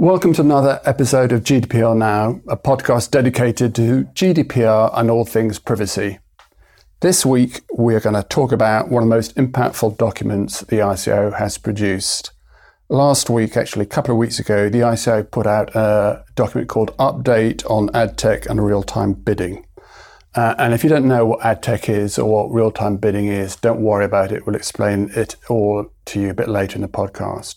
Welcome to another episode of GDPR Now, a podcast dedicated to GDPR and all things privacy. This week, we're going to talk about one of the most impactful documents the ICO has produced. Last week, actually, a couple of weeks ago, the ICO put out a document called Update on Ad Tech and Real Time Bidding. Uh, and if you don't know what ad tech is or what real time bidding is, don't worry about it. We'll explain it all to you a bit later in the podcast.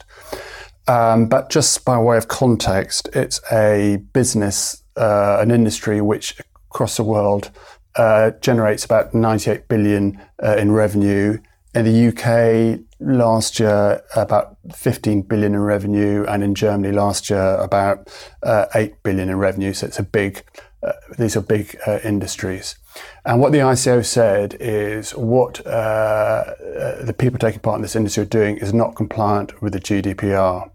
Um, but just by way of context, it's a business, uh, an industry which across the world uh, generates about 98 billion uh, in revenue. In the UK last year, about 15 billion in revenue, and in Germany last year, about uh, 8 billion in revenue. So it's a big, uh, these are big uh, industries. And what the ICO said is what the people taking part in this industry are doing is not compliant with the GDPR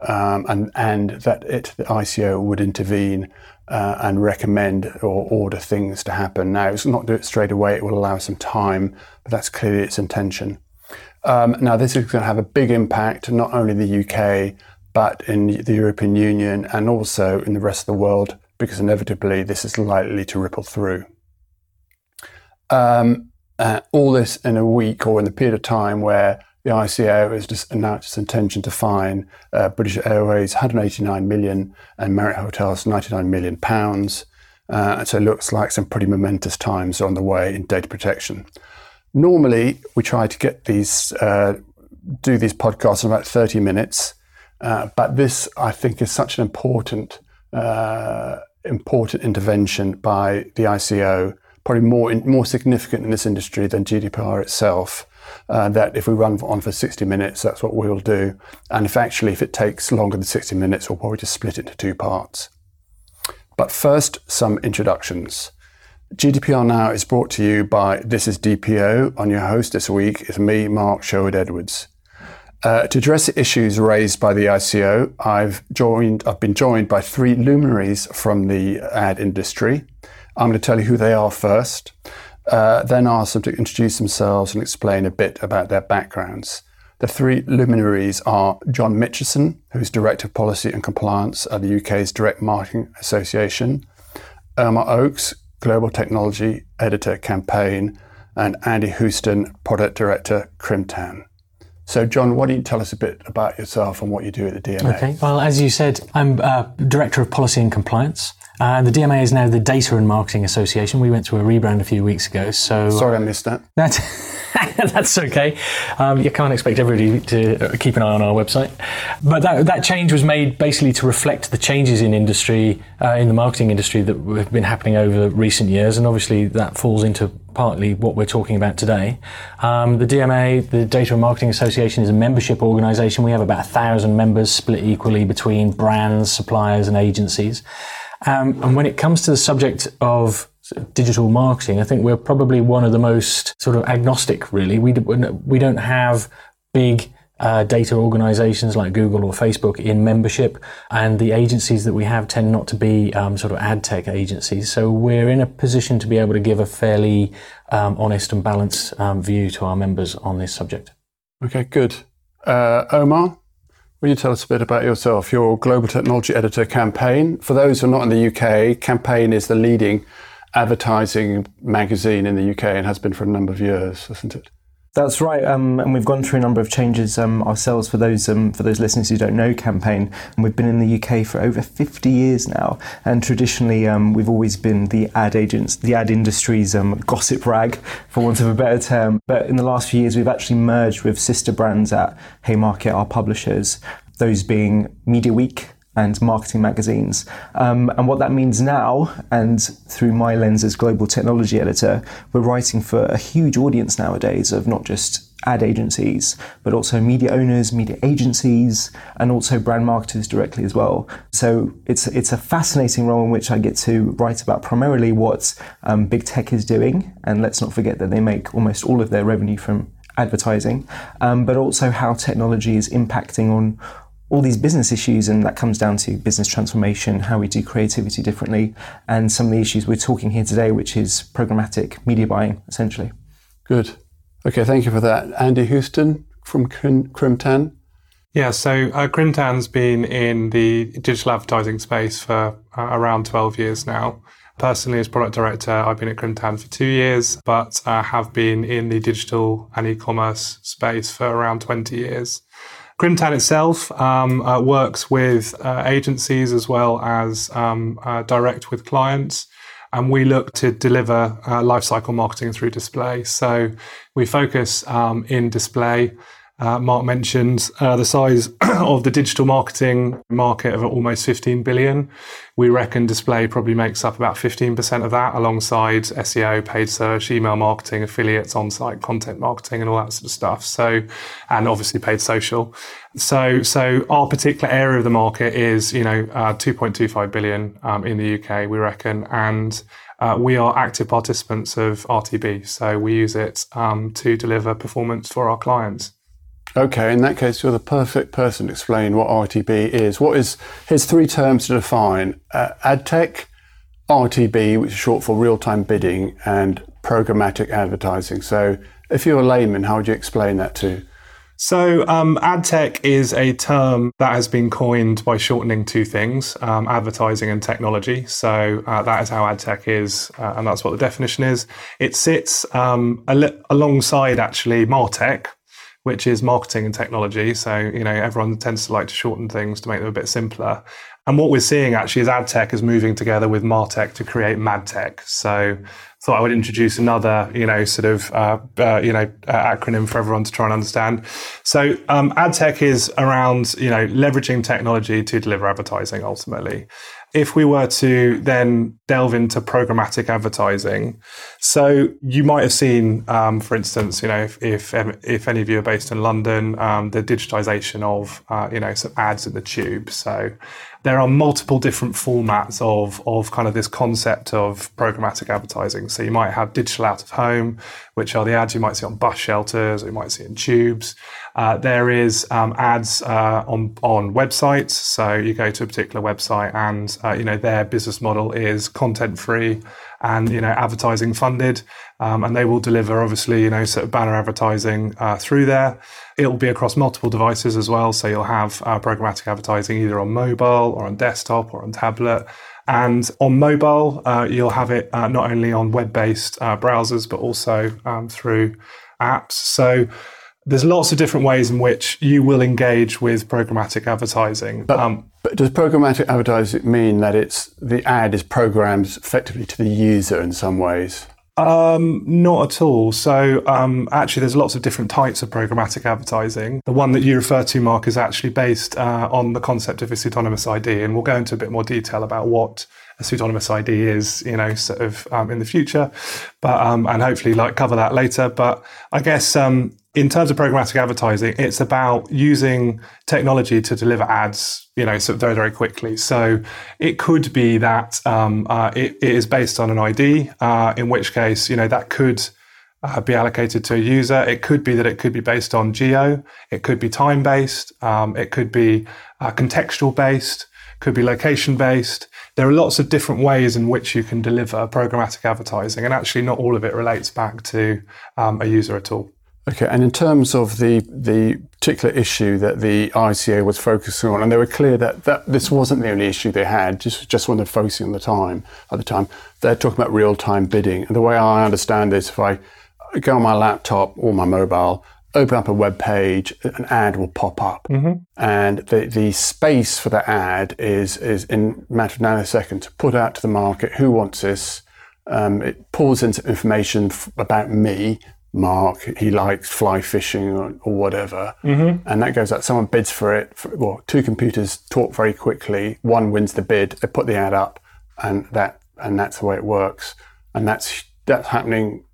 um, and and that it the ICO would intervene uh, and recommend or order things to happen. Now, it's not do it straight away; it will allow some time, but that's clearly its intention. Um, now, this is going to have a big impact not only in the UK but in the European Union and also in the rest of the world, because inevitably this is likely to ripple through. Um, uh, all this in a week or in the period of time where the ICO has just announced its intention to fine uh, British Airways 189 million and Marriott Hotels 99 million pounds. Uh, so it looks like some pretty momentous times are on the way in data protection. Normally, we try to get these, uh, do these podcasts in about 30 minutes, uh, but this I think is such an important, uh, important intervention by the ICO, probably more more significant in this industry than GDPR itself uh, that if we run on for 60 minutes, that's what we'll do. And if actually, if it takes longer than 60 minutes, we'll probably just split it into two parts. But first, some introductions. GDPR Now is brought to you by This is DPO. On your host this week is me, Mark Sherwood Edwards. Uh, to address the issues raised by the ICO, I've joined. I've been joined by three luminaries from the ad industry. I'm going to tell you who they are first uh, then ask them to introduce themselves and explain a bit about their backgrounds. The three luminaries are John Mitchison, who's Director of Policy and Compliance at the UK's Direct Marketing Association, Omar Oakes, Global Technology Editor Campaign, and Andy Houston, Product Director Crimtan. So, John, why don't you tell us a bit about yourself and what you do at the DMA? Okay. Well, as you said, I'm uh, Director of Policy and Compliance. Uh, the DMA is now the Data and Marketing Association. We went through a rebrand a few weeks ago. So sorry, I missed that. That that's okay. Um, you can't expect everybody to keep an eye on our website, but that that change was made basically to reflect the changes in industry, uh, in the marketing industry that have been happening over recent years, and obviously that falls into partly what we're talking about today. Um, the DMA, the Data and Marketing Association, is a membership organisation. We have about a thousand members, split equally between brands, suppliers, and agencies. Um, and when it comes to the subject of digital marketing, I think we're probably one of the most sort of agnostic, really. We, we don't have big uh, data organizations like Google or Facebook in membership, and the agencies that we have tend not to be um, sort of ad tech agencies. So we're in a position to be able to give a fairly um, honest and balanced um, view to our members on this subject. Okay, good. Uh, Omar? Will you tell us a bit about yourself? Your global technology editor, Campaign. For those who are not in the UK, Campaign is the leading advertising magazine in the UK and has been for a number of years, isn't it? That's right, um, and we've gone through a number of changes um, ourselves. For those um, for those listeners who don't know, campaign, and we've been in the UK for over 50 years now. And traditionally, um, we've always been the ad agents, the ad industry's um, gossip rag, for want of a better term. But in the last few years, we've actually merged with sister brands at Haymarket, our publishers. Those being Media Week, and marketing magazines. Um, and what that means now, and through my lens as global technology editor, we're writing for a huge audience nowadays of not just ad agencies, but also media owners, media agencies, and also brand marketers directly as well. So it's it's a fascinating role in which I get to write about primarily what um, big tech is doing, and let's not forget that they make almost all of their revenue from advertising, um, but also how technology is impacting on all these business issues, and that comes down to business transformation, how we do creativity differently, and some of the issues we're talking here today, which is programmatic media buying, essentially. Good. Okay, thank you for that. Andy Houston from Crimtan. Yeah, so uh, Crimtan's been in the digital advertising space for uh, around 12 years now. Personally, as product director, I've been at Crimtan for two years, but uh, have been in the digital and e-commerce space for around 20 years. Crimtan itself um, uh, works with uh, agencies as well as um, uh, direct with clients and we look to deliver uh, lifecycle marketing through display. So we focus um, in display uh, Mark mentioned uh, the size of the digital marketing market of almost 15 billion. We reckon display probably makes up about 15% of that, alongside SEO, paid search, email marketing, affiliates, on-site content marketing, and all that sort of stuff. So, and obviously paid social. So, so our particular area of the market is, you know, uh, 2.25 billion um, in the UK, we reckon, and uh, we are active participants of RTB, so we use it um, to deliver performance for our clients. Okay, in that case, you're the perfect person to explain what RTB is. What is his three terms to define? Uh, ad tech, RTB, which is short for real time bidding, and programmatic advertising. So, if you're a layman, how would you explain that to? So, um, ad tech is a term that has been coined by shortening two things um, advertising and technology. So, uh, that is how ad tech is, uh, and that's what the definition is. It sits um, al- alongside actually MarTech, which is marketing and technology. So, you know, everyone tends to like to shorten things to make them a bit simpler. And what we're seeing actually is ad tech is moving together with martech to create mad tech. So, thought I would introduce another, you know, sort of, uh, uh, you know, uh, acronym for everyone to try and understand. So, um, ad tech is around, you know, leveraging technology to deliver advertising ultimately if we were to then delve into programmatic advertising, so you might have seen, um, for instance, you know, if, if, if any of you are based in London, um, the digitization of uh, you know some ads in the tube. So there are multiple different formats of of kind of this concept of programmatic advertising. So you might have digital out of home, which are the ads you might see on bus shelters, or you might see in tubes. Uh, there is um, ads uh, on on websites. So you go to a particular website, and uh, you know their business model is content free and you know advertising funded, um, and they will deliver obviously you know sort of banner advertising uh, through there. It will be across multiple devices as well. So you'll have uh, programmatic advertising either on mobile or on desktop or on tablet. And on mobile, uh, you'll have it not only on web based browsers, but also um, through apps. So there's lots of different ways in which you will engage with programmatic advertising. But, um, but, does programmatic advertising mean that it's the ad is programmed effectively to the user in some ways? Um, not at all. So, um, actually, there's lots of different types of programmatic advertising. The one that you refer to, Mark, is actually based uh, on the concept of a pseudonymous ID, and we'll go into a bit more detail about what a pseudonymous ID is, you know, sort of um, in the future, but um, and hopefully like cover that later. But I guess um, in terms of programmatic advertising, it's about using technology to deliver ads, you know, so very, very quickly. So it could be that um, uh, it, it is based on an ID, uh, in which case, you know, that could uh, be allocated to a user. It could be that it could be based on geo. It could be time based. Um, it could be uh, contextual based. Could be location based. There are lots of different ways in which you can deliver programmatic advertising, and actually, not all of it relates back to um, a user at all. Okay, and in terms of the the particular issue that the ICO was focusing on, and they were clear that, that this wasn't the only issue they had, just just when they're focusing on the time at the time, they're talking about real time bidding. And the way I understand this, if I go on my laptop or my mobile, open up a web page, an ad will pop up, mm-hmm. and the the space for the ad is is in a matter of nanoseconds to put out to the market who wants this. Um, it pulls into information f- about me Mark, he likes fly fishing or, or whatever, mm-hmm. and that goes out. Someone bids for it. For, well, two computers talk very quickly. One wins the bid. They put the ad up, and that and that's the way it works. And that's that's happening.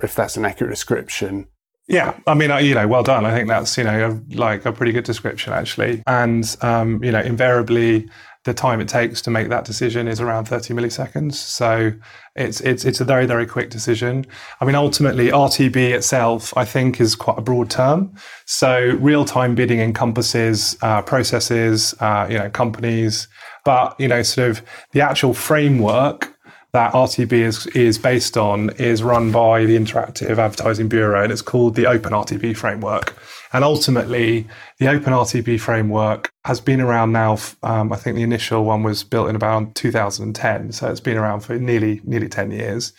If that's an accurate description, yeah, I mean, you know, well done. I think that's you know like a pretty good description actually, and um, you know, invariably the time it takes to make that decision is around 30 milliseconds. So it's it's it's a very very quick decision. I mean, ultimately, RTB itself, I think, is quite a broad term. So real time bidding encompasses uh, processes, uh, you know, companies, but you know, sort of the actual framework that RTB is, is based on is run by the Interactive Advertising Bureau and it's called the Open RTB framework. And ultimately, the Open RTB framework has been around now. Um, I think the initial one was built in about 2010, so it's been around for nearly nearly 10 years.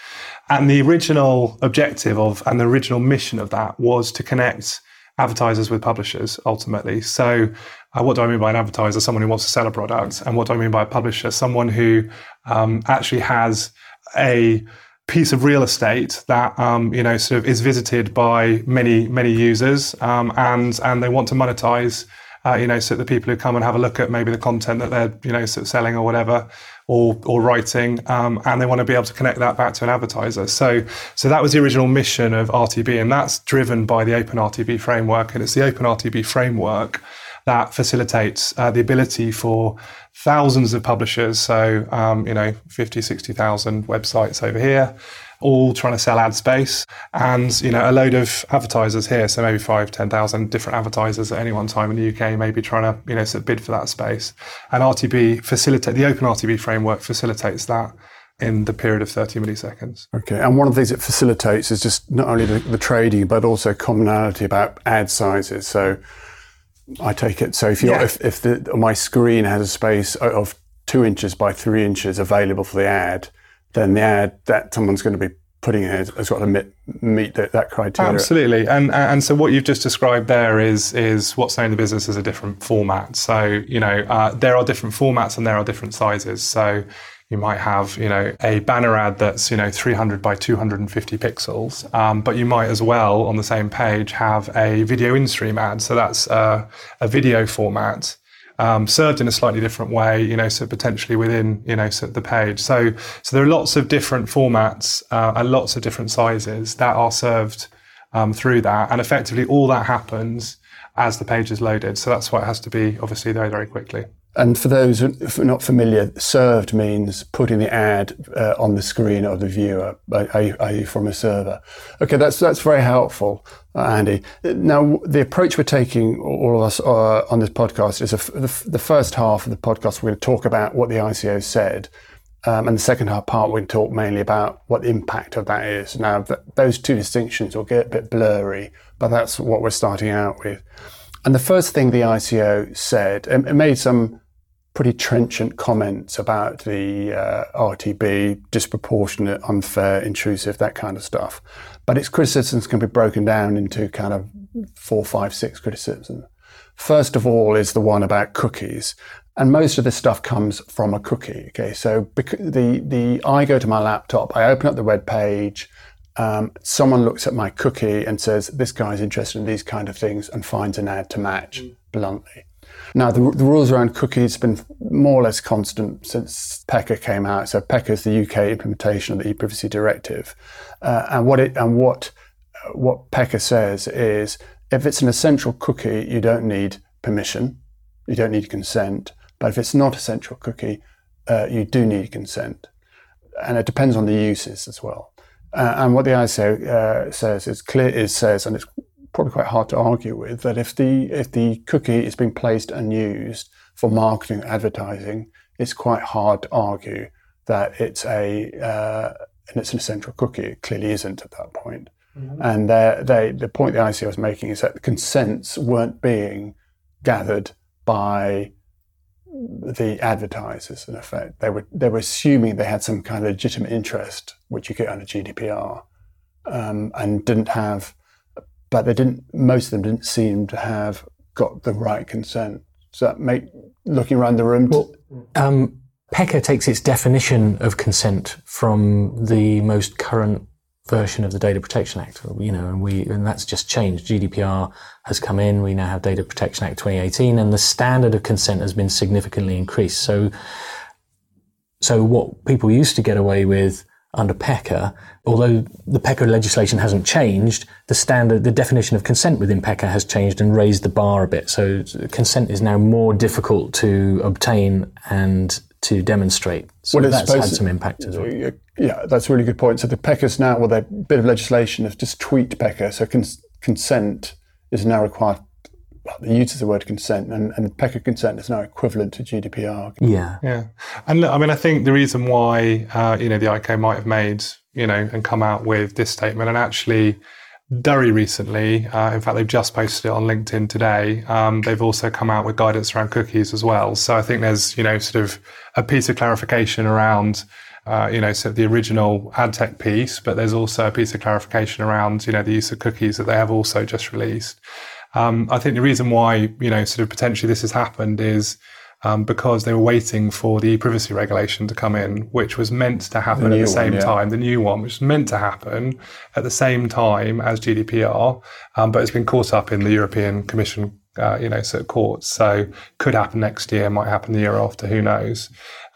And the original objective of and the original mission of that was to connect advertisers with publishers ultimately. So, uh, what do I mean by an advertiser? Someone who wants to sell a product. And what do I mean by a publisher? Someone who um, actually has a piece of real estate that um, you know sort of is visited by many many users um, and and they want to monetize uh, you know so the people who come and have a look at maybe the content that they're you know sort of selling or whatever or or writing um, and they want to be able to connect that back to an advertiser. So so that was the original mission of RTB and that's driven by the open RTB framework and it's the open RTB framework that facilitates uh, the ability for thousands of publishers, so um, you know, 50, 60,000 websites over here, all trying to sell ad space, and you know, a load of advertisers here, so maybe five, 10,000 different advertisers at any one time in the UK, maybe trying to you know sort of bid for that space. And RTB facilitate the open RTB framework facilitates that in the period of 30 milliseconds. Okay, and one of the things it facilitates is just not only the, the trading, but also commonality about ad sizes. So I take it. So if you yeah. if, if the, my screen has a space of two inches by three inches available for the ad, then the ad that someone's going to be putting in has got to meet, meet that, that criteria. Absolutely, and and so what you've just described there is is what's known in the business as a different format. So you know uh, there are different formats and there are different sizes. So you might have, you know, a banner ad that's, you know, 300 by 250 pixels. Um, but you might as well, on the same page, have a video in-stream ad. So that's uh, a video format. Um, served in a slightly different way, you know, so potentially within, you know, so the page. So, so there are lots of different formats uh, and lots of different sizes that are served um, through that, and effectively all that happens as the page is loaded. So that's why it has to be obviously very, very quickly. And for those who are not familiar, served means putting the ad uh, on the screen of the viewer, i.e. from a server. Okay, that's that's very helpful, Andy. Now, the approach we're taking, all of us uh, on this podcast, is the, first half of the podcast we're going to talk about what the ICO said, um, and the second half part we're going to talk mainly about what the impact of that is. Now, th- those two distinctions will get a bit blurry, but that's what we're starting out with. And the first thing the ICO said, it made some pretty trenchant comments about the uh, RTB, disproportionate, unfair, intrusive, that kind of stuff. But its criticisms can be broken down into kind of four, five, six criticisms. First of all is the one about cookies. And most of this stuff comes from a cookie. Okay, so the, the I go to my laptop, I open up the web page, um, someone looks at my cookie and says, this guy's interested in these kind of things and finds an ad to match mm. bluntly. Now, the, the, rules around cookies have been more or less constant since PECR came out. So PECR is the UK implementation of the e-privacy directive, uh, and what it and what what PECR says is if it's an essential cookie, you don't need permission, you don't need consent. But if it's not a central cookie, uh, you do need consent, and it depends on the uses as well. Uh, and what the ICO uh, says is clear is says, and it's probably quite hard to argue with that if the if the cookie is being placed and used for marketing advertising, it's quite hard to argue that it's a uh, and it's an essential cookie. It clearly isn't at that point. Mm-hmm. And they, the point the ICO was making is that the consents weren't being gathered by the advertisers. In effect, they were they were assuming they had some kind of legitimate interest, which you get under GDPR, um, and didn't have but they didn't. Most of them didn't seem to have got the right consent. So that make looking around the room? Well, um, PECR takes its definition of consent from the most current version of the Data Protection Act. You know, and we and that's just changed. GDPR has come in. We now have Data Protection Act 2018, and the standard of consent has been significantly increased. So, so what people used to get away with under PECR, although the PECR legislation hasn't changed, the standard, the definition of consent within PECR has changed and raised the bar a bit. So consent is now more difficult to obtain and to demonstrate. So well, that's had some impact as well. Yeah, that's a really good point. So the PECR's now, well, a bit of legislation has just tweaked PECR. So cons- consent is now required well, the use of the word consent, and, and PECR consent is now equivalent to GDPR. Yeah, yeah. And look, I mean, I think the reason why uh, you know the ICO might have made you know and come out with this statement, and actually very recently, uh, in fact, they've just posted it on LinkedIn today. Um, they've also come out with guidance around cookies as well. So I think there's you know sort of a piece of clarification around uh, you know, so the original ad tech piece, but there's also a piece of clarification around, you know, the use of cookies that they have also just released. Um, I think the reason why, you know, sort of potentially this has happened is um, because they were waiting for the privacy regulation to come in, which was meant to happen the at the same one, yeah. time, the new one, which was meant to happen at the same time as GDPR, um, but it's been caught up in the European Commission, uh, you know, sort of courts. So could happen next year, might happen the year after, who knows?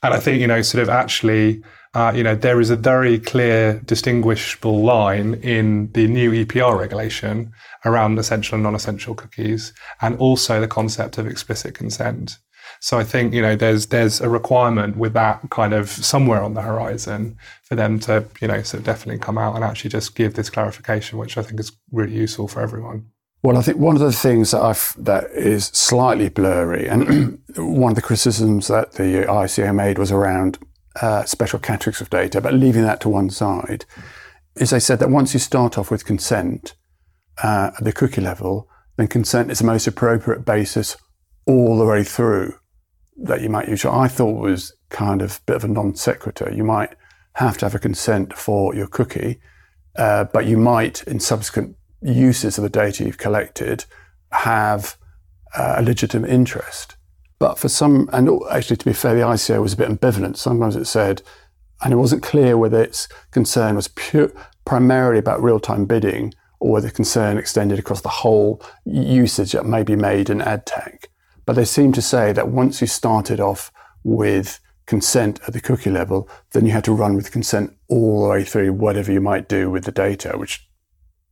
And I think, you know, sort of actually, uh, you know, there is a very clear distinguishable line in the new EPR regulation around essential and non-essential cookies, and also the concept of explicit consent. So I think you know there's there's a requirement with that kind of somewhere on the horizon for them to you know sort of definitely come out and actually just give this clarification, which I think is really useful for everyone. Well, I think one of the things that I've, that is slightly blurry, and one of the criticisms that the ICO made was around uh, special categories of data, but leaving that to one side, is they said that once you start off with consent uh, at the cookie level, then consent is the most appropriate basis all the way through that you might use. What I thought was kind of a bit of a non sequitur. You might have to have a consent for your cookie, uh, but you might, in subsequent uses of the data you've collected, have uh, a legitimate interest. But for some, and actually to be fair, the ICO was a bit ambivalent. Sometimes it said, and it wasn't clear whether its concern was pure, primarily about real time bidding or whether concern extended across the whole usage that may be made in ad tech. But they seem to say that once you started off with consent at the cookie level, then you had to run with consent all the way through whatever you might do with the data, which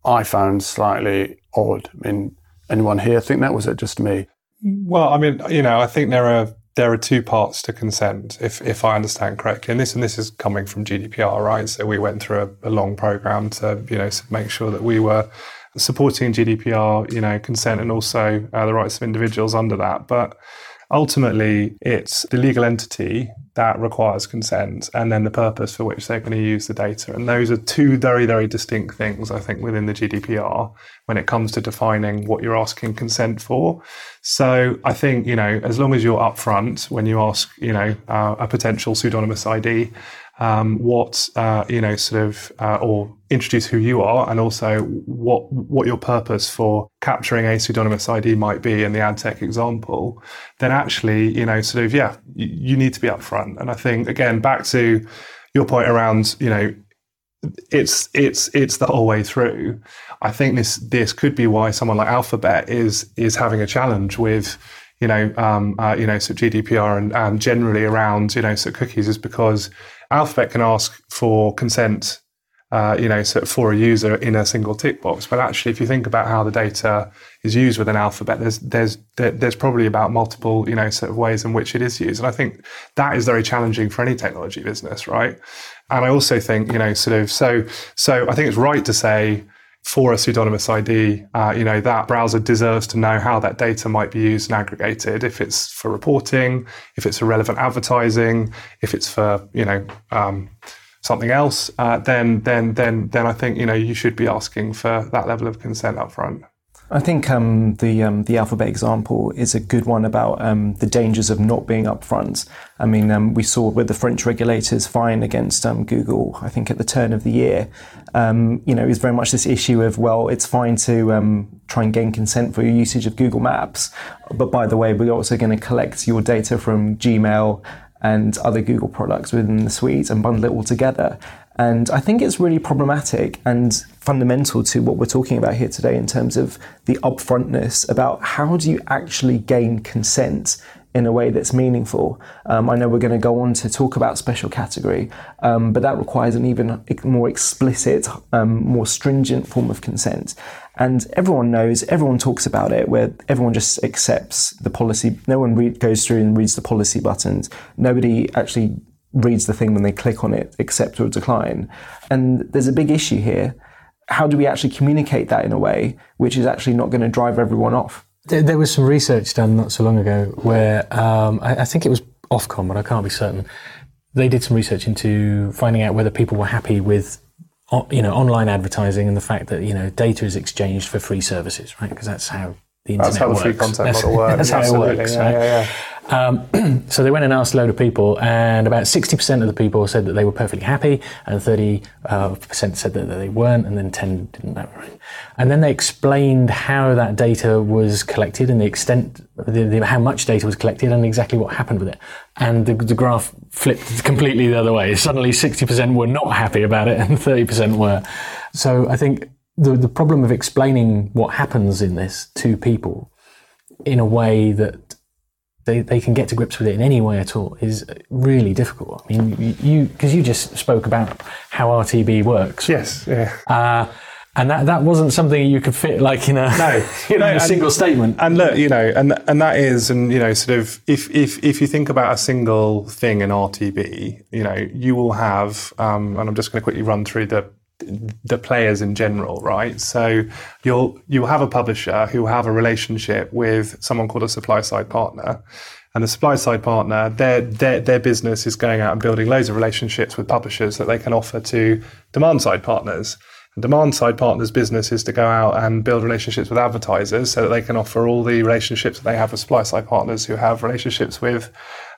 I found slightly odd. I mean, anyone here think that was it just me? Well, I mean, you know, I think there are there are two parts to consent, if if I understand correctly, and this and this is coming from GDPR, right? So we went through a, a long program to you know make sure that we were supporting GDPR, you know, consent and also uh, the rights of individuals under that, but ultimately it's the legal entity that requires consent and then the purpose for which they're going to use the data. And those are two very, very distinct things, I think, within the GDPR when it comes to defining what you're asking consent for. So I think, you know, as long as you're upfront when you ask, you know, uh, a potential pseudonymous ID, um, what uh, you know, sort of, uh, or introduce who you are, and also what what your purpose for capturing a pseudonymous ID might be in the ad tech example. Then actually, you know, sort of, yeah, you, you need to be upfront. And I think again, back to your point around, you know, it's it's it's the whole way through. I think this this could be why someone like Alphabet is is having a challenge with you know um, uh, you know so GDPR and, and generally around you know so cookies is because Alphabet can ask for consent, uh, you know, for a user in a single tick box. But actually, if you think about how the data is used within Alphabet, there's there's there's probably about multiple, you know, sort of ways in which it is used. And I think that is very challenging for any technology business, right? And I also think, you know, sort of so so I think it's right to say for a pseudonymous ID, uh, you know, that browser deserves to know how that data might be used and aggregated. If it's for reporting, if it's for relevant advertising, if it's for, you know, um, something else, uh, then then then then I think you know you should be asking for that level of consent upfront. I think um, the um, the alphabet example is a good one about um, the dangers of not being upfront. I mean, um, we saw with the French regulators fine against um, Google. I think at the turn of the year, um, you know, is very much this issue of well, it's fine to try and gain consent for your usage of Google Maps, but by the way, we're also going to collect your data from Gmail and other Google products within the suite and bundle it all together. And I think it's really problematic and fundamental to what we're talking about here today in terms of the upfrontness about how do you actually gain consent in a way that's meaningful. Um, I know we're going to go on to talk about special category, um, but that requires an even more explicit, um, more stringent form of consent. And everyone knows, everyone talks about it, where everyone just accepts the policy. No one re- goes through and reads the policy buttons. Nobody actually reads the thing when they click on it, accept or decline. And there's a big issue here. How do we actually communicate that in a way which is actually not going to drive everyone off? There, there was some research done not so long ago where um, I, I think it was Ofcom, but I can't be certain. They did some research into finding out whether people were happy with you know online advertising and the fact that you know data is exchanged for free services, right? Because that's how the internet works. That's how the works. free content That's- model works. That's how Absolutely. it works, Yeah, right? yeah, yeah. Um, so they went and asked a load of people, and about 60% of the people said that they were perfectly happy, and 30% uh, said that they weren't, and then 10 didn't know. Right? And then they explained how that data was collected and the extent, the, the, how much data was collected, and exactly what happened with it. And the, the graph flipped completely the other way. Suddenly, 60% were not happy about it, and 30% were. So I think the, the problem of explaining what happens in this to people in a way that they, they can get to grips with it in any way at all is really difficult. I mean, you because you just spoke about how RTB works, Yes, yeah. uh, and that that wasn't something you could fit like in a No, you know, no, a and- single statement. And look, you know, and and that is, and you know, sort of, if if if you think about a single thing in RTB, you know, you will have, um, and I'm just going to quickly run through the the players in general, right? So you'll you'll have a publisher who have a relationship with someone called a supply side partner. And the supply side partner, their, their their business is going out and building loads of relationships with publishers that they can offer to demand side partners. And demand side partners' business is to go out and build relationships with advertisers so that they can offer all the relationships that they have with supply side partners who have relationships with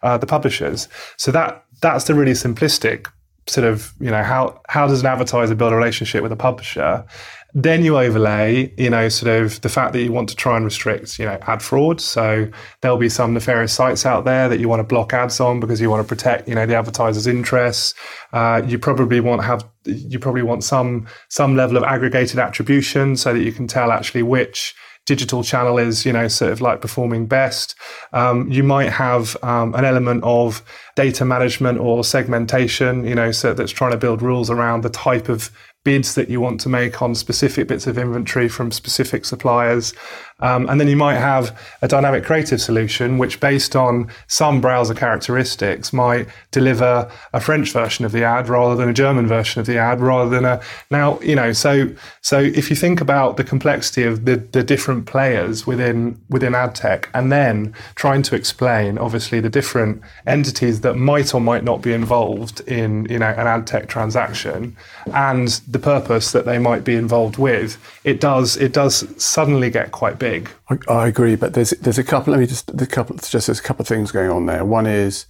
uh, the publishers. So that that's the really simplistic sort of you know how how does an advertiser build a relationship with a publisher? Then you overlay you know sort of the fact that you want to try and restrict you know ad fraud. So there'll be some nefarious sites out there that you want to block ads on because you want to protect you know the advertiser's interests. Uh, you probably want have you probably want some some level of aggregated attribution so that you can tell actually which digital channel is, you know, sort of like performing best. Um, you might have um, an element of data management or segmentation, you know, so that's trying to build rules around the type of bids that you want to make on specific bits of inventory from specific suppliers. Um, and then you might have a dynamic creative solution, which based on some browser characteristics might deliver a French version of the ad rather than a German version of the ad rather than a now, you know, so so if you think about the complexity of the, the different players within within ad tech and then trying to explain obviously the different entities that might or might not be involved in, you know, an ad tech transaction and the purpose that they might be involved with, it does it does suddenly get quite big. I, I agree, but there's there's a couple. Let me just the couple just there's a couple of things going on there. One is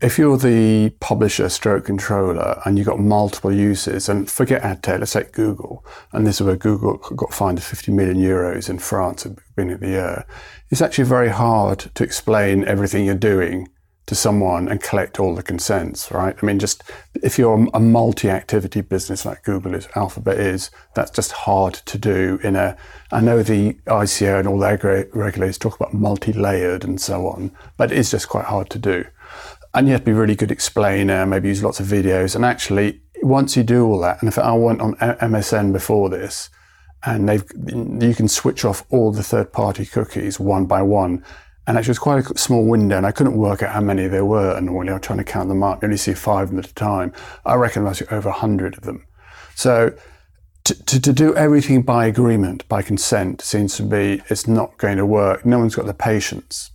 if you're the publisher stroke controller and you've got multiple uses, and forget ad tech, let's take Google, and this is where Google got fined 50 million euros in France at the beginning of the year. It's actually very hard to explain everything you're doing to someone and collect all the consents, right? I mean, just if you're a multi-activity business like Google is, Alphabet is, that's just hard to do in a, I know the ICO and all the regulators talk about multi-layered and so on, but it is just quite hard to do. And you have to be a really good explainer, maybe use lots of videos. And actually, once you do all that, and if I went on MSN before this, and they've, you can switch off all the third-party cookies one by one, and actually, it was quite a small window, and I couldn't work out how many there were. And normally, I was trying to count them up. You only see five of them at a time. I reckon there was over a hundred of them. So, to, to, to do everything by agreement, by consent, seems to be it's not going to work. No one's got the patience.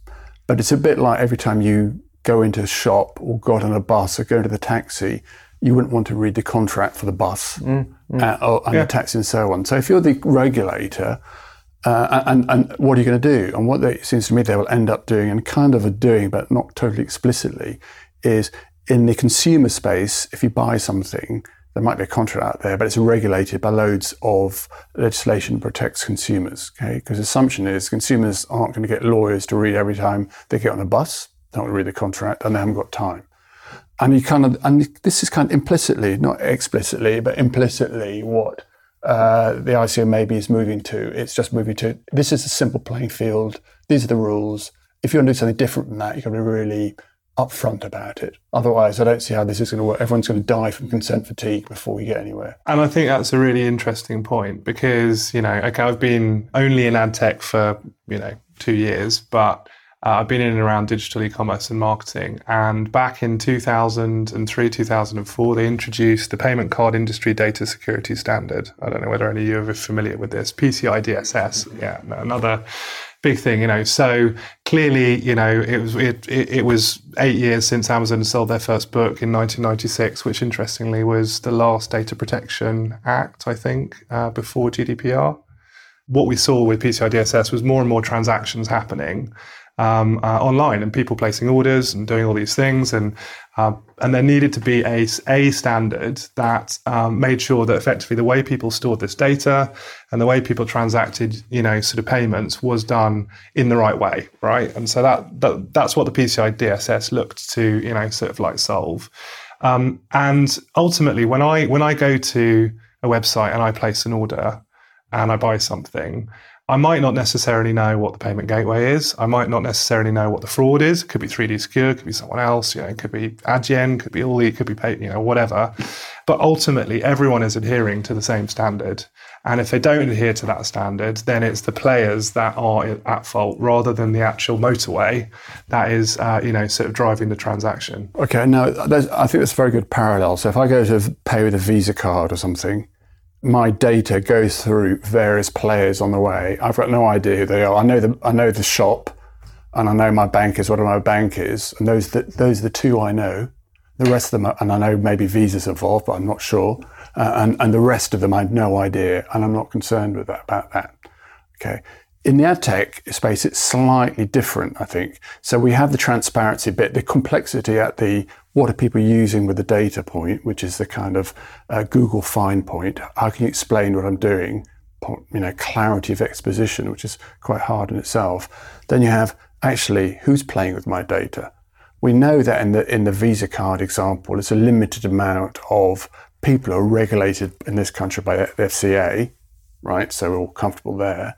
But it's a bit like every time you go into a shop or got on a bus or go into the taxi, you wouldn't want to read the contract for the bus uh, or, and the taxi and so on. So, if you're the regulator, uh, and, and what are you going to do? And what they, it seems to me they will end up doing, and kind of are doing, but not totally explicitly, is in the consumer space, if you buy something, there might be a contract out there, but it's regulated by loads of legislation that protects consumers. Okay, because the assumption is consumers aren't going to get lawyers to read every time they get on a bus. They don't read the contract, and they haven't got time. And you kind of, and this is kind of implicitly, not explicitly, but implicitly, what uh, the ICO maybe is moving to. It's just moving to this is a simple playing field. These are the rules. If you want to do something different than that, you've got to be really upfront about it. Otherwise, I don't see how this is going to work. Everyone's going to die from consent fatigue before we get anywhere. And I think that's a really interesting point because, you know, okay, I've been only in ad tech for, you know, two years, but uh, I've been in and around digital e-commerce and marketing. And back in 2003, 2004, they introduced the Payment Card Industry Data Security Standard. I don't know whether any of you are familiar with this. PCI DSS, yeah, another big thing, you know. So clearly, you know, it was it, it, it, was eight years since Amazon sold their first book in 1996, which interestingly was the last Data Protection Act, I think, uh, before GDPR. What we saw with PCI DSS was more and more transactions happening um, uh, online and people placing orders and doing all these things. And uh, and there needed to be a, a standard that um, made sure that effectively the way people stored this data and the way people transacted, you know, sort of payments was done in the right way, right? And so that, that that's what the PCI DSS looked to, you know, sort of like solve. Um, and ultimately, when I when I go to a website and I place an order and I buy something, I might not necessarily know what the payment gateway is. I might not necessarily know what the fraud is. It could be 3D Secure, it could be someone else. You know, it could be Adyen, could be Uli, could be pay, you know, whatever. But ultimately, everyone is adhering to the same standard. And if they don't adhere to that standard, then it's the players that are at fault rather than the actual motorway that is, uh, you know, sort of driving the transaction. Okay, now I think that's a very good parallel. So if I go to pay with a Visa card or something, my data goes through various players on the way. I've got no idea who they are. I know the I know the shop, and I know my bank is what my bank is, and those the, those are the two I know. The rest of them, are, and I know maybe Visa's involved, but I'm not sure. Uh, and and the rest of them, I have no idea, and I'm not concerned with that about that. Okay. In the ad tech space, it's slightly different, I think. So we have the transparency bit, the complexity at the what are people using with the data point, which is the kind of uh, Google find point. How can you explain what I'm doing? You know, clarity of exposition, which is quite hard in itself. Then you have actually who's playing with my data. We know that in the in the Visa card example, it's a limited amount of people who are regulated in this country by the FCA, right? So we're all comfortable there.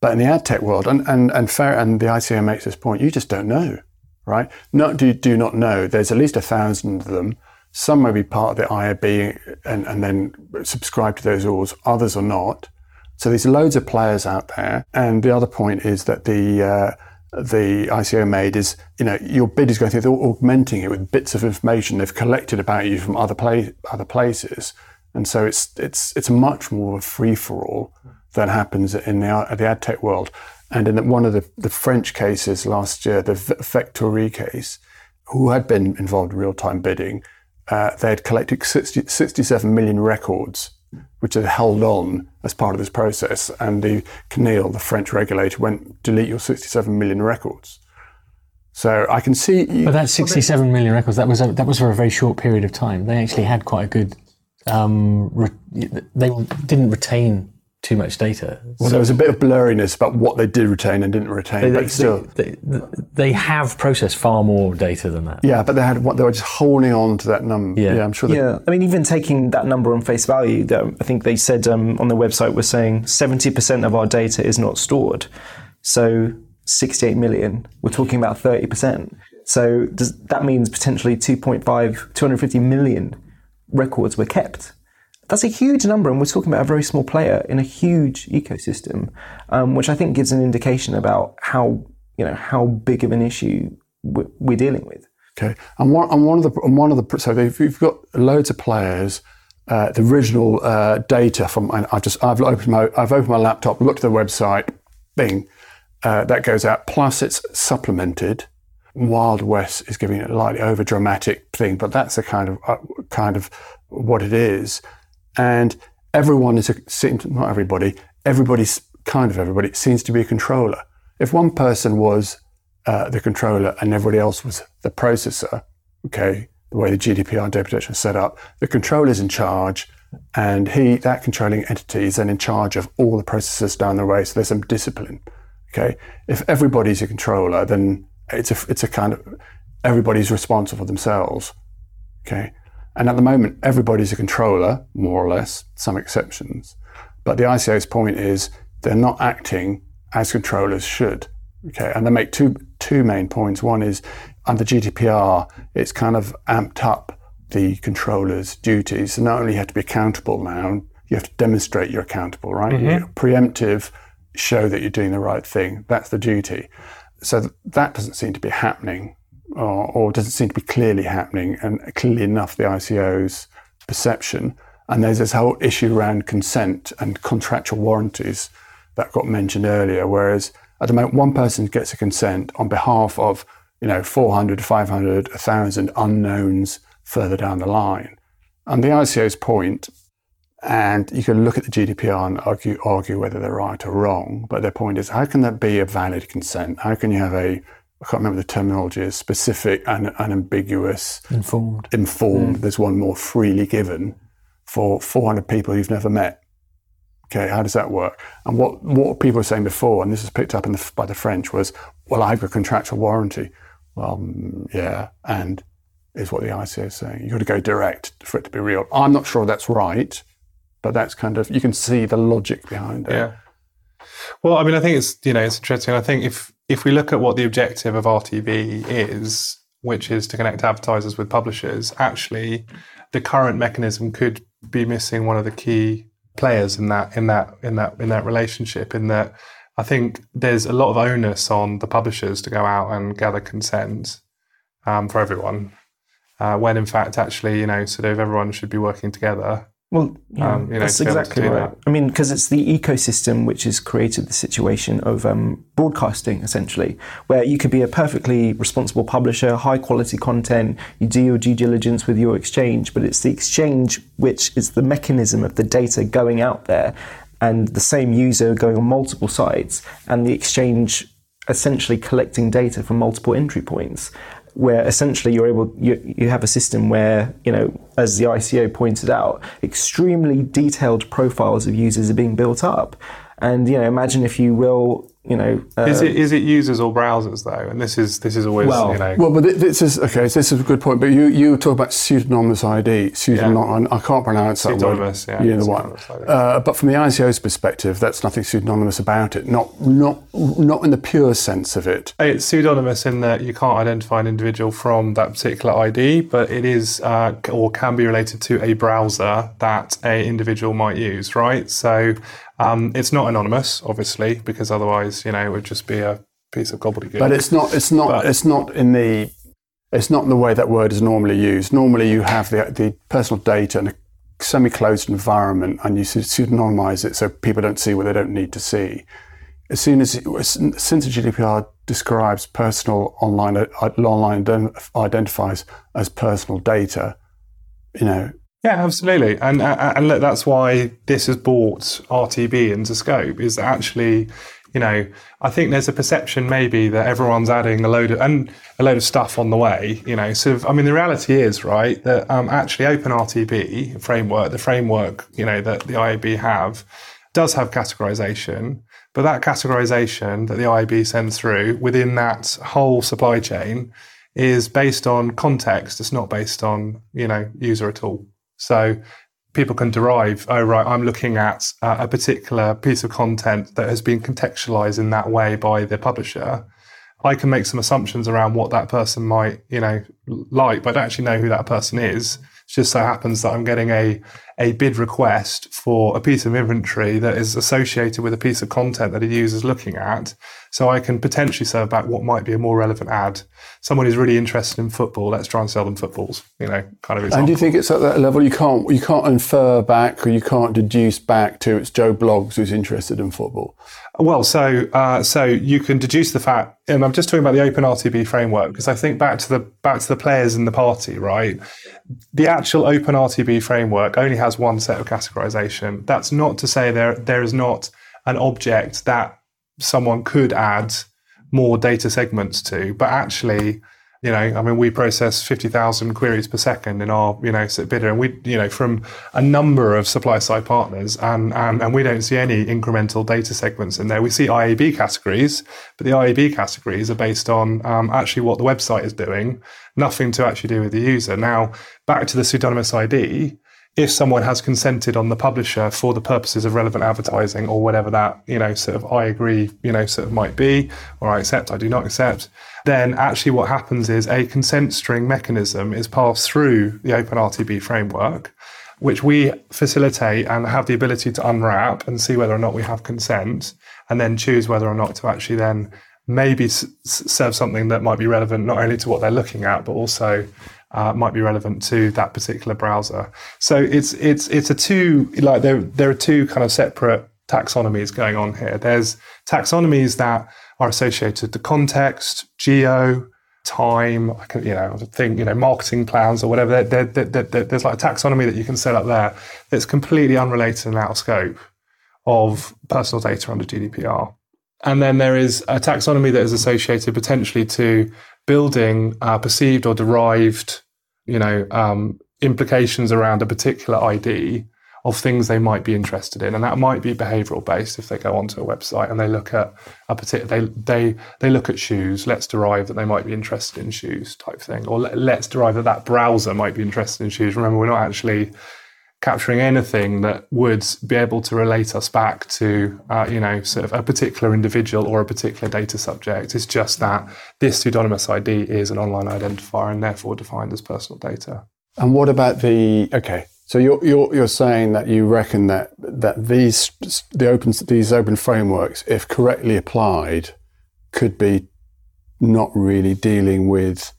But in the ad tech world, and, and, and fair, and the ICO makes this point, you just don't know, right? Not do, do not know. There's at least a thousand of them. Some may be part of the IAB and, and then subscribe to those rules. Others are not. So there's loads of players out there. And the other point is that the, uh, the ICO made is, you know, your bid is going through, they're augmenting it with bits of information they've collected about you from other, play, other places. And so it's, it's, it's much more of a free for all that happens in the, the ad tech world. And in one of the, the French cases last year, the Vectaury case, who had been involved in real time bidding, uh, they had collected 60, 67 million records, which had held on as part of this process. And the CNIL, the French regulator, went, delete your 67 million records. So I can see. You, but that 67 million records, that was, a, that was for a very short period of time. They actually had quite a good. Um, re, they didn't retain too much data. Well, so there was a bit of blurriness about what they did retain and didn't retain, they, but still, they, they, have processed far more data than that. Yeah, but they had what they were just holding on to that number. Yeah, yeah I'm sure. Yeah, I mean, even taking that number on face value, I think they said um, on their website was saying seventy percent of our data is not stored. So sixty-eight million. We're talking about thirty percent. So does, that means potentially 2.5, 250 million records were kept that's a huge number, and we're talking about a very small player in a huge ecosystem, um, which I think gives an indication about how you know how big of an issue we're dealing with. Okay, and one, and one of the and one of the so if you've got loads of players, uh, the original uh, data from I've just I've opened my I've opened my laptop, looked at the website, Bing, uh, that goes out. Plus, it's supplemented. Wild West is giving it a slightly over dramatic thing, but that's a kind of uh, kind of what it is and everyone is a, not everybody, everybody's kind of everybody seems to be a controller. If one person was uh, the controller and everybody else was the processor, okay, the way the GDPR data protection is set up, the controller is in charge, and he that controlling entity is then in charge of all the processes down the way. So there's some discipline. Okay, if everybody's a controller, then it's a it's a kind of everybody's responsible for themselves. Okay, and at the moment, everybody's a controller, more or less, some exceptions. But the ICO's point is they're not acting as controllers should. Okay, and they make two two main points. One is under GDPR, it's kind of amped up the controller's duties. So not only you have to be accountable now, you have to demonstrate you're accountable, right? Mm-hmm. Preemptive, show that you're doing the right thing. That's the duty. So that doesn't seem to be happening or, doesn't seem to be clearly happening and clearly enough the ICO's perception. And there's this whole issue around consent and contractual warranties that got mentioned earlier. Whereas At the moment, one person gets a consent on behalf of, you know, 400, 500, 1,000 unknowns further down the line. And the ICO's point, and you can look at the GDPR and argue, argue whether they're right or wrong, but their point is how can that be a valid consent? How can you have a I can't remember the terminology, is specific and unambiguous, informed. Informed. Mm. There's one more freely given for 400 people you've never met. Okay, how does that work? And what, what people were saying before, and this was picked up the, by the French, was, well, I've got contractual warranty. Well, mm, yeah, and is what the ICO is saying. You've got to go direct for it to be real. I'm not sure that's right, but that's kind of, you can see the logic behind it. Yeah. Well, I mean, I think it's, you know, it's interesting. I think if, if we look at what the objective of RTB is, which is to connect advertisers with publishers, actually the current mechanism could be missing one of the key players in that in that in that in that relationship in that I think there's a lot of onus on the publishers to go out and gather consent um, for everyone, uh, when in fact, actually, you know, sort of everyone should be working together well, yeah, um, you know, that's exactly right. That. I mean, because it's the ecosystem which has created the situation of um, broadcasting, essentially, where you could be a perfectly responsible publisher, high quality content, you do your due diligence with your exchange, but it's the exchange which is the mechanism of the data going out there and the same user going on multiple sites and the exchange essentially collecting data from multiple entry points where essentially you're able you, you have a system where you know as the ICO pointed out extremely detailed profiles of users are being built up. And you know imagine if you will you know, uh, is it is it users or browsers though? And this is this is always well, you know. Well, but this is okay. So this is a good point. But you you talk about pseudonymous ID. Pseudonymous. Yeah. I can't pronounce that pseudonymous, word. Yeah, the one. Uh, but from the ICO's perspective, that's nothing pseudonymous about it. Not not not in the pure sense of it. It's pseudonymous in that you can't identify an individual from that particular ID, but it is uh, or can be related to a browser that a individual might use. Right. So um, it's not anonymous, obviously, because otherwise, you know, it would just be a piece of gobbledygook. But it's not. It's not. But, it's not in the. It's not in the way that word is normally used. Normally, you have the the personal data in a semi-closed environment, and you pseudonymize it so people don't see what they don't need to see. As soon as since the GDPR describes personal online uh, online identifies as personal data, you know yeah, absolutely, and and look, that's why this has brought RTB into scope. Is actually, you know, I think there's a perception maybe that everyone's adding a load of and a load of stuff on the way. You know, so I mean, the reality is right that um, actually Open RTB framework, the framework you know that the IAB have, does have categorization, but that categorization that the IAB sends through within that whole supply chain is based on context. It's not based on you know user at all. So people can derive, oh, right, I'm looking at uh, a particular piece of content that has been contextualized in that way by the publisher. I can make some assumptions around what that person might, you know, like, but I don't actually know who that person is. It just so happens that I'm getting a, a bid request for a piece of inventory that is associated with a piece of content that a user is looking at. So I can potentially serve back what might be a more relevant ad. Someone who's really interested in football, let's try and sell them footballs, you know, kind of example. And do you think it's at that level you can't you can't infer back or you can't deduce back to it's Joe Bloggs who's interested in football? Well, so uh, so you can deduce the fact, and I'm just talking about the Open RTB framework because I think back to the back to the players in the party, right? The actual Open RTB framework only has one set of categorization. That's not to say there there is not an object that someone could add more data segments to, but actually, you know, I mean, we process 50,000 queries per second in our, you know, bidder, and we, you know, from a number of supply side partners, and, and, and we don't see any incremental data segments in there. We see IAB categories, but the IAB categories are based on um, actually what the website is doing, nothing to actually do with the user. Now, back to the pseudonymous ID, if someone has consented on the publisher for the purposes of relevant advertising or whatever that, you know, sort of I agree, you know, sort of might be, or I accept, I do not accept, then actually what happens is a consent string mechanism is passed through the OpenRTB framework, which we facilitate and have the ability to unwrap and see whether or not we have consent and then choose whether or not to actually then maybe s- serve something that might be relevant not only to what they're looking at, but also uh, might be relevant to that particular browser. So it's it's it's a two like there there are two kind of separate taxonomies going on here. There's taxonomies that are associated to context, geo, time. I can, you know, think, you know, marketing plans or whatever. There, there, there, there's like a taxonomy that you can set up there that's completely unrelated and out of scope of personal data under GDPR. And then there is a taxonomy that is associated potentially to building uh, perceived or derived, you know, um, implications around a particular ID of things they might be interested in, and that might be behavioural based. If they go onto a website and they look at a particular, they they they look at shoes. Let's derive that they might be interested in shoes, type thing, or let, let's derive that that browser might be interested in shoes. Remember, we're not actually capturing anything that would be able to relate us back to, uh, you know, sort of a particular individual or a particular data subject. It's just that this pseudonymous ID is an online identifier and therefore defined as personal data. And what about the okay? So you're, you're, you're saying that you reckon that that these the open these open frameworks, if correctly applied, could be not really dealing with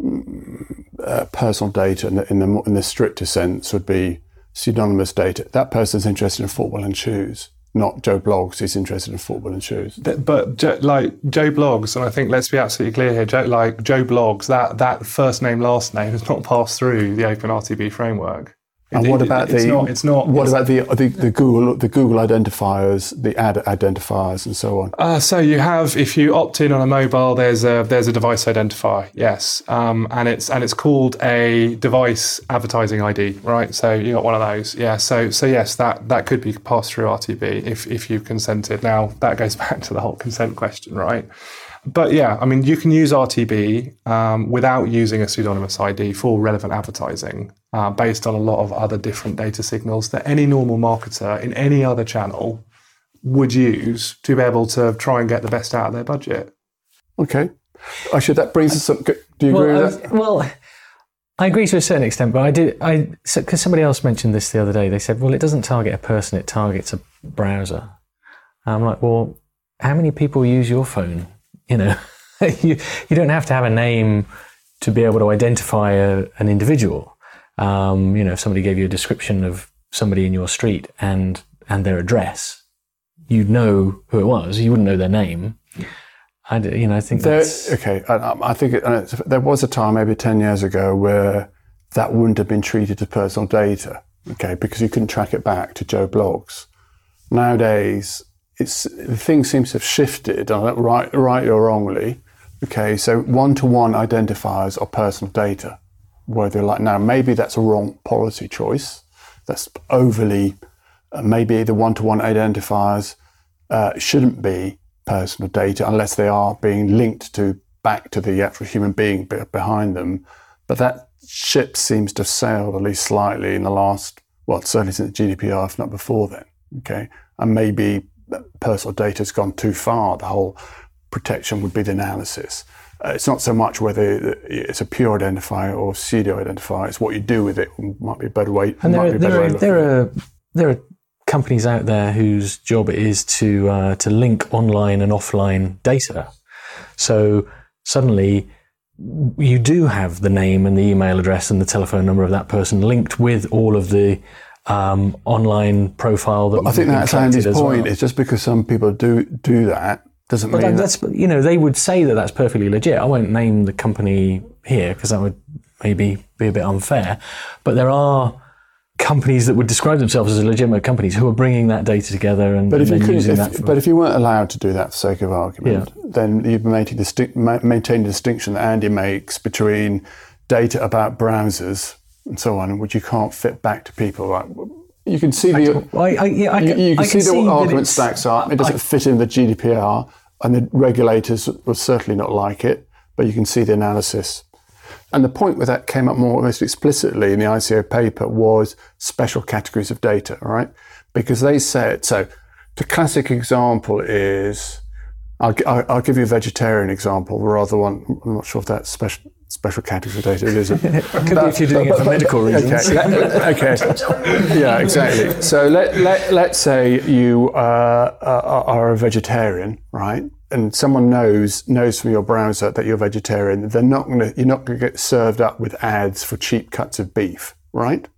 mm, uh, personal data in the, in the in the stricter sense would be pseudonymous data. That person's interested in football and shoes, not Joe Bloggs is interested in football and shoes. But like Joe Bloggs, and I think let's be absolutely clear here, Joe, like Joe Bloggs, that, that first name, last name has not passed through the Open RTB framework. And what about it's the? Not, it's not. What it's, about the, the the Google the Google identifiers, the ad identifiers, and so on? Uh, so you have, if you opt in on a mobile, there's a there's a device identifier, yes, um, and it's and it's called a device advertising ID, right? So you got one of those, yeah. So so yes, that that could be passed through RTB if if you've consented. Now that goes back to the whole consent question, right? but yeah, I mean, you can use RTB um, without using a pseudonymous ID for relevant advertising uh, based on a lot of other different data signals that any normal marketer in any other channel would use to be able to try and get the best out of their budget. Okay. Actually, that brings us up. Do you well, agree with that? Well, I agree to a certain extent, but I did. I because somebody else mentioned this the other day. They said, "Well, it doesn't target a person; it targets a browser." I'm like, "Well, how many people use your phone?" You know, you, you don't have to have a name to be able to identify a, an individual. Um, you know, if somebody gave you a description of somebody in your street and and their address, you'd know who it was. You wouldn't know their name. I, you know, I think there, that's okay. I, I think it, there was a time, maybe ten years ago, where that wouldn't have been treated as personal data. Okay, because you couldn't track it back to Joe Bloggs. Nowadays, it's the thing seems to have shifted, right, right or wrongly. Okay, so one-to-one identifiers are personal data, where they're like now maybe that's a wrong policy choice. That's overly. Uh, maybe the one-to-one identifiers uh, shouldn't be personal data unless they are being linked to back to the actual human being behind them. But that ship seems to have sailed at least slightly in the last, well, certainly since GDPR, if not before then. Okay, and maybe personal data has gone too far. The whole protection would be the analysis. Uh, it's not so much whether it's a pure identifier or pseudo identifier. It's what you do with it might be a better way. And there, are, there, are, there are there are companies out there whose job it is to uh, to link online and offline data. So suddenly you do have the name and the email address and the telephone number of that person linked with all of the um, online profile that. I think that's Andy's point. Well. It's just because some people do do that doesn't but mean that, that's you know they would say that that's perfectly legit. I won't name the company here because that would maybe be a bit unfair. But there are companies that would describe themselves as legitimate companies who are bringing that data together and, but if and you using if, that. For, but if you weren't allowed to do that for sake of argument, yeah. then you'd maintain, disti- maintain the distinction that Andy makes between data about browsers and so on, which you can't fit back to people. Like you can see the I, I, yeah, I, you, you, can, see, see the argument stacks up. It doesn't fit in the GDPR, and the regulators will certainly not like it. But you can see the analysis. And the point where that came up more most explicitly in the ICO paper was special categories of data, right? Because they said so. The classic example is I'll, I'll, give you a vegetarian example rather one. I'm not sure if that's special special categories of data. It isn't. it could but, be if you're doing but, it for medical reasons. Okay. okay. Yeah, exactly. So let, let, let's say you uh, are a vegetarian, right? And someone knows knows from your browser that you're vegetarian. They're not going to. You're not going to get served up with ads for cheap cuts of beef, right?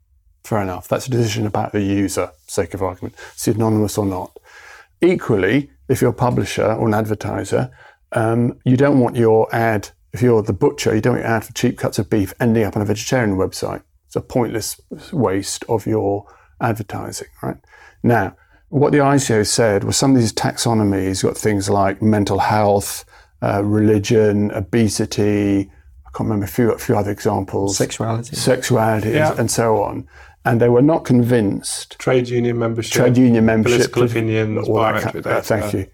Fair enough. That's a decision about the user, sake of argument, it's anonymous or not. Equally, if you're a publisher or an advertiser, um, you don't want your ad, if you're the butcher, you don't want your ad for cheap cuts of beef ending up on a vegetarian website. It's a pointless waste of your advertising, right? Now, what the ICO said was some of these taxonomies got things like mental health, uh, religion, obesity, I can't remember a few, a few other examples, Sexuality. sexuality, Yeah. and so on. And they were not convinced Trade union membership. trade union membership, Political opinions, all that kind- data. Thank you.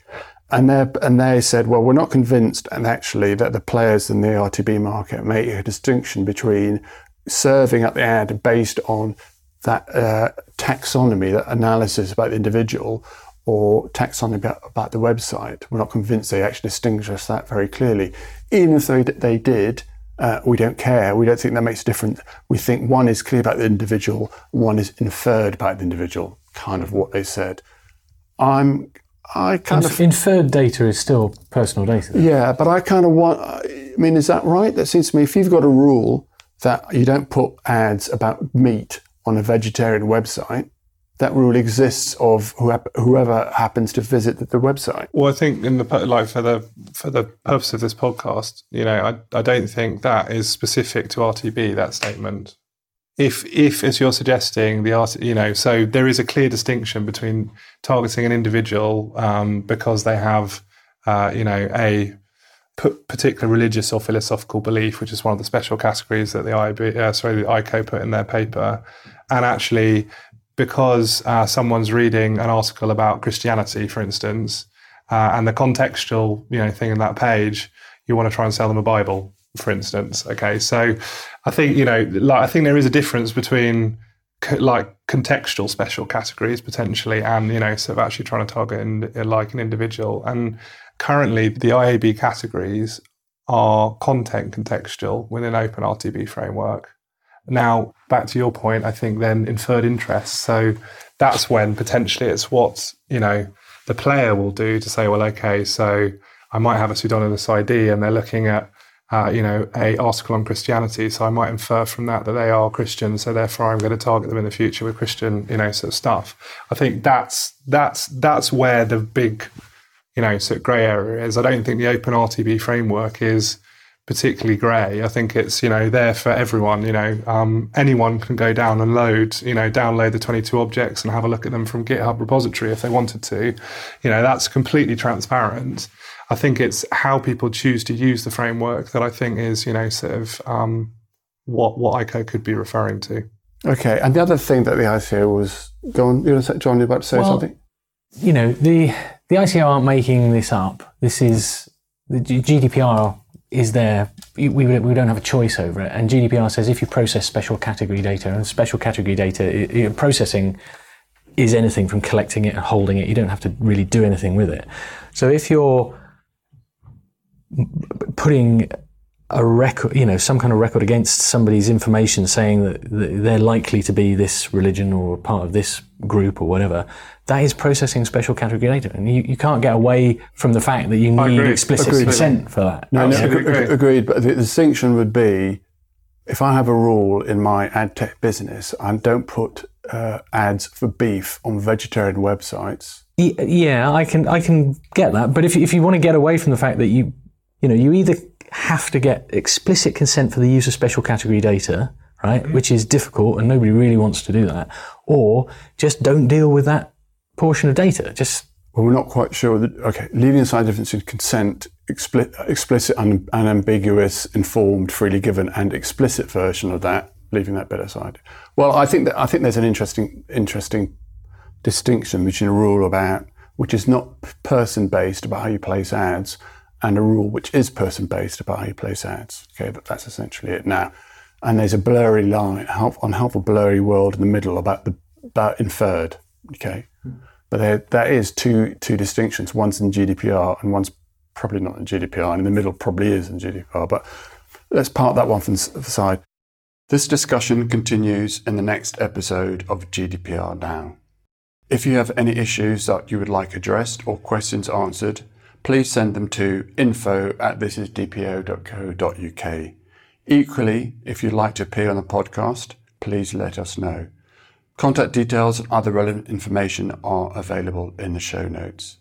And they and they said, well, we're not convinced, and actually that the players in the RTB market make a distinction between serving up the ad based on that uh, taxonomy, that analysis about the individual, or taxonomy about, about the website. We're not convinced they actually distinguish that very clearly. Even if they, they did, uh, we don't care. We don't think that makes a difference. We think one is clear about the individual, one is inferred about the individual, kind of what they said. I'm, I kind of, Inferred data is still personal data. though. yeah, but I kind of want, I mean, is that right? That seems to me, if you've got a rule that you don't put ads about meat on a vegetarian website, that rule exists of whoever, happens to visit the, the website. Well, I think in the like for the for the purpose of this podcast, you know, I, I don't think that is specific to RTB. That statement. If if as you're suggesting, the art, you know, so there is a clear distinction between targeting an individual um, because they have, uh, you know, a p- particular religious or philosophical belief, which is one of the special categories that the IB, uh, sorry, the ICO put in their paper, and actually because uh, someone's reading an article about Christianity, for instance, uh, and the contextual, you know, thing in that page, you want to try and sell them a Bible, for instance. Okay, so I think you know, like I think there is a difference between co- like contextual special categories potentially, and you know, sort of actually trying to target in, like an individual. And currently, the IAB categories are content contextual within Open RTB framework. Now, back to your point, I think then inferred interest. So that's when potentially it's what, you know, the player will do to say, well, okay, so I might have a pseudonymous ID and they're looking at, uh, you know, a article on Christianity. So I might infer from that that they are Christian. So therefore I'm going to target them in the future with Christian, you know, sort of stuff. I think that's, that's, that's where the big, you know, sort of grey area is. I don't think the open RTB framework is, particularly grey. I think it's you know there for everyone. You know, um, anyone can go down and load. You know, download the 22 objects and have a look at them from GitHub repository if they wanted to. You know, that's completely transparent. I think it's how people choose to use the framework that I think is you know sort of um, what what ICO could be referring to. Okay, and the other thing that the ICO was, going, you want to say, John, you're about to say Well, something? You know, the the ICO aren't making this up. This is the G- GDPR is there. We, we don't have a choice over it. And GDPR says if you process special category data, and special category data processing is anything from collecting it and holding it. You don't have to really do anything with it. So if you're putting a record, you know, some kind of record against somebody's information saying that that they're likely to be this religion or part of this group or whatever, that is processing special category data. And you, you can't get away from the fact that you need agree. explicit Agreed. consent for that. No, no, Absolutely ag- ag- agreed. But the distinction would be if I have a rule in my ad tech business, I don't put uh, ads for beef on vegetarian websites. Yeah, I can I can get that, but if if you want to get away from the fact that you you know you either have to get explicit consent for the use of special category data, right, mm-hmm. which is difficult and nobody really wants to do that, or just don't deal with that portion of data. Just Well, we're not quite sure that, okay, leaving aside the difference in consent, expli- explicit, un- unambiguous, informed, freely given, and explicit version of that, leaving that bit aside. Well, I think that, I think there's an interesting, interesting distinction between a rule about, which is not person based about how you place ads, and a rule which is person based about how you place ads. Okay, that, that's essentially it now. And there's a blurry line, half a blurry world in the middle about the about inferred. Okay, but there, there is two two distinctions. One's in GDPR and one's probably not in GDPR, and in the middle probably is in GDPR. But let's park that one from the side. This discussion continues in the next episode of GDPR Now. If you have any issues that you would like addressed or questions answered, please send them to info at thisisdpo.co.uk. Equally, if you'd like to appear on the podcast, please let us know. Contact details and other relevant information are available in the show notes.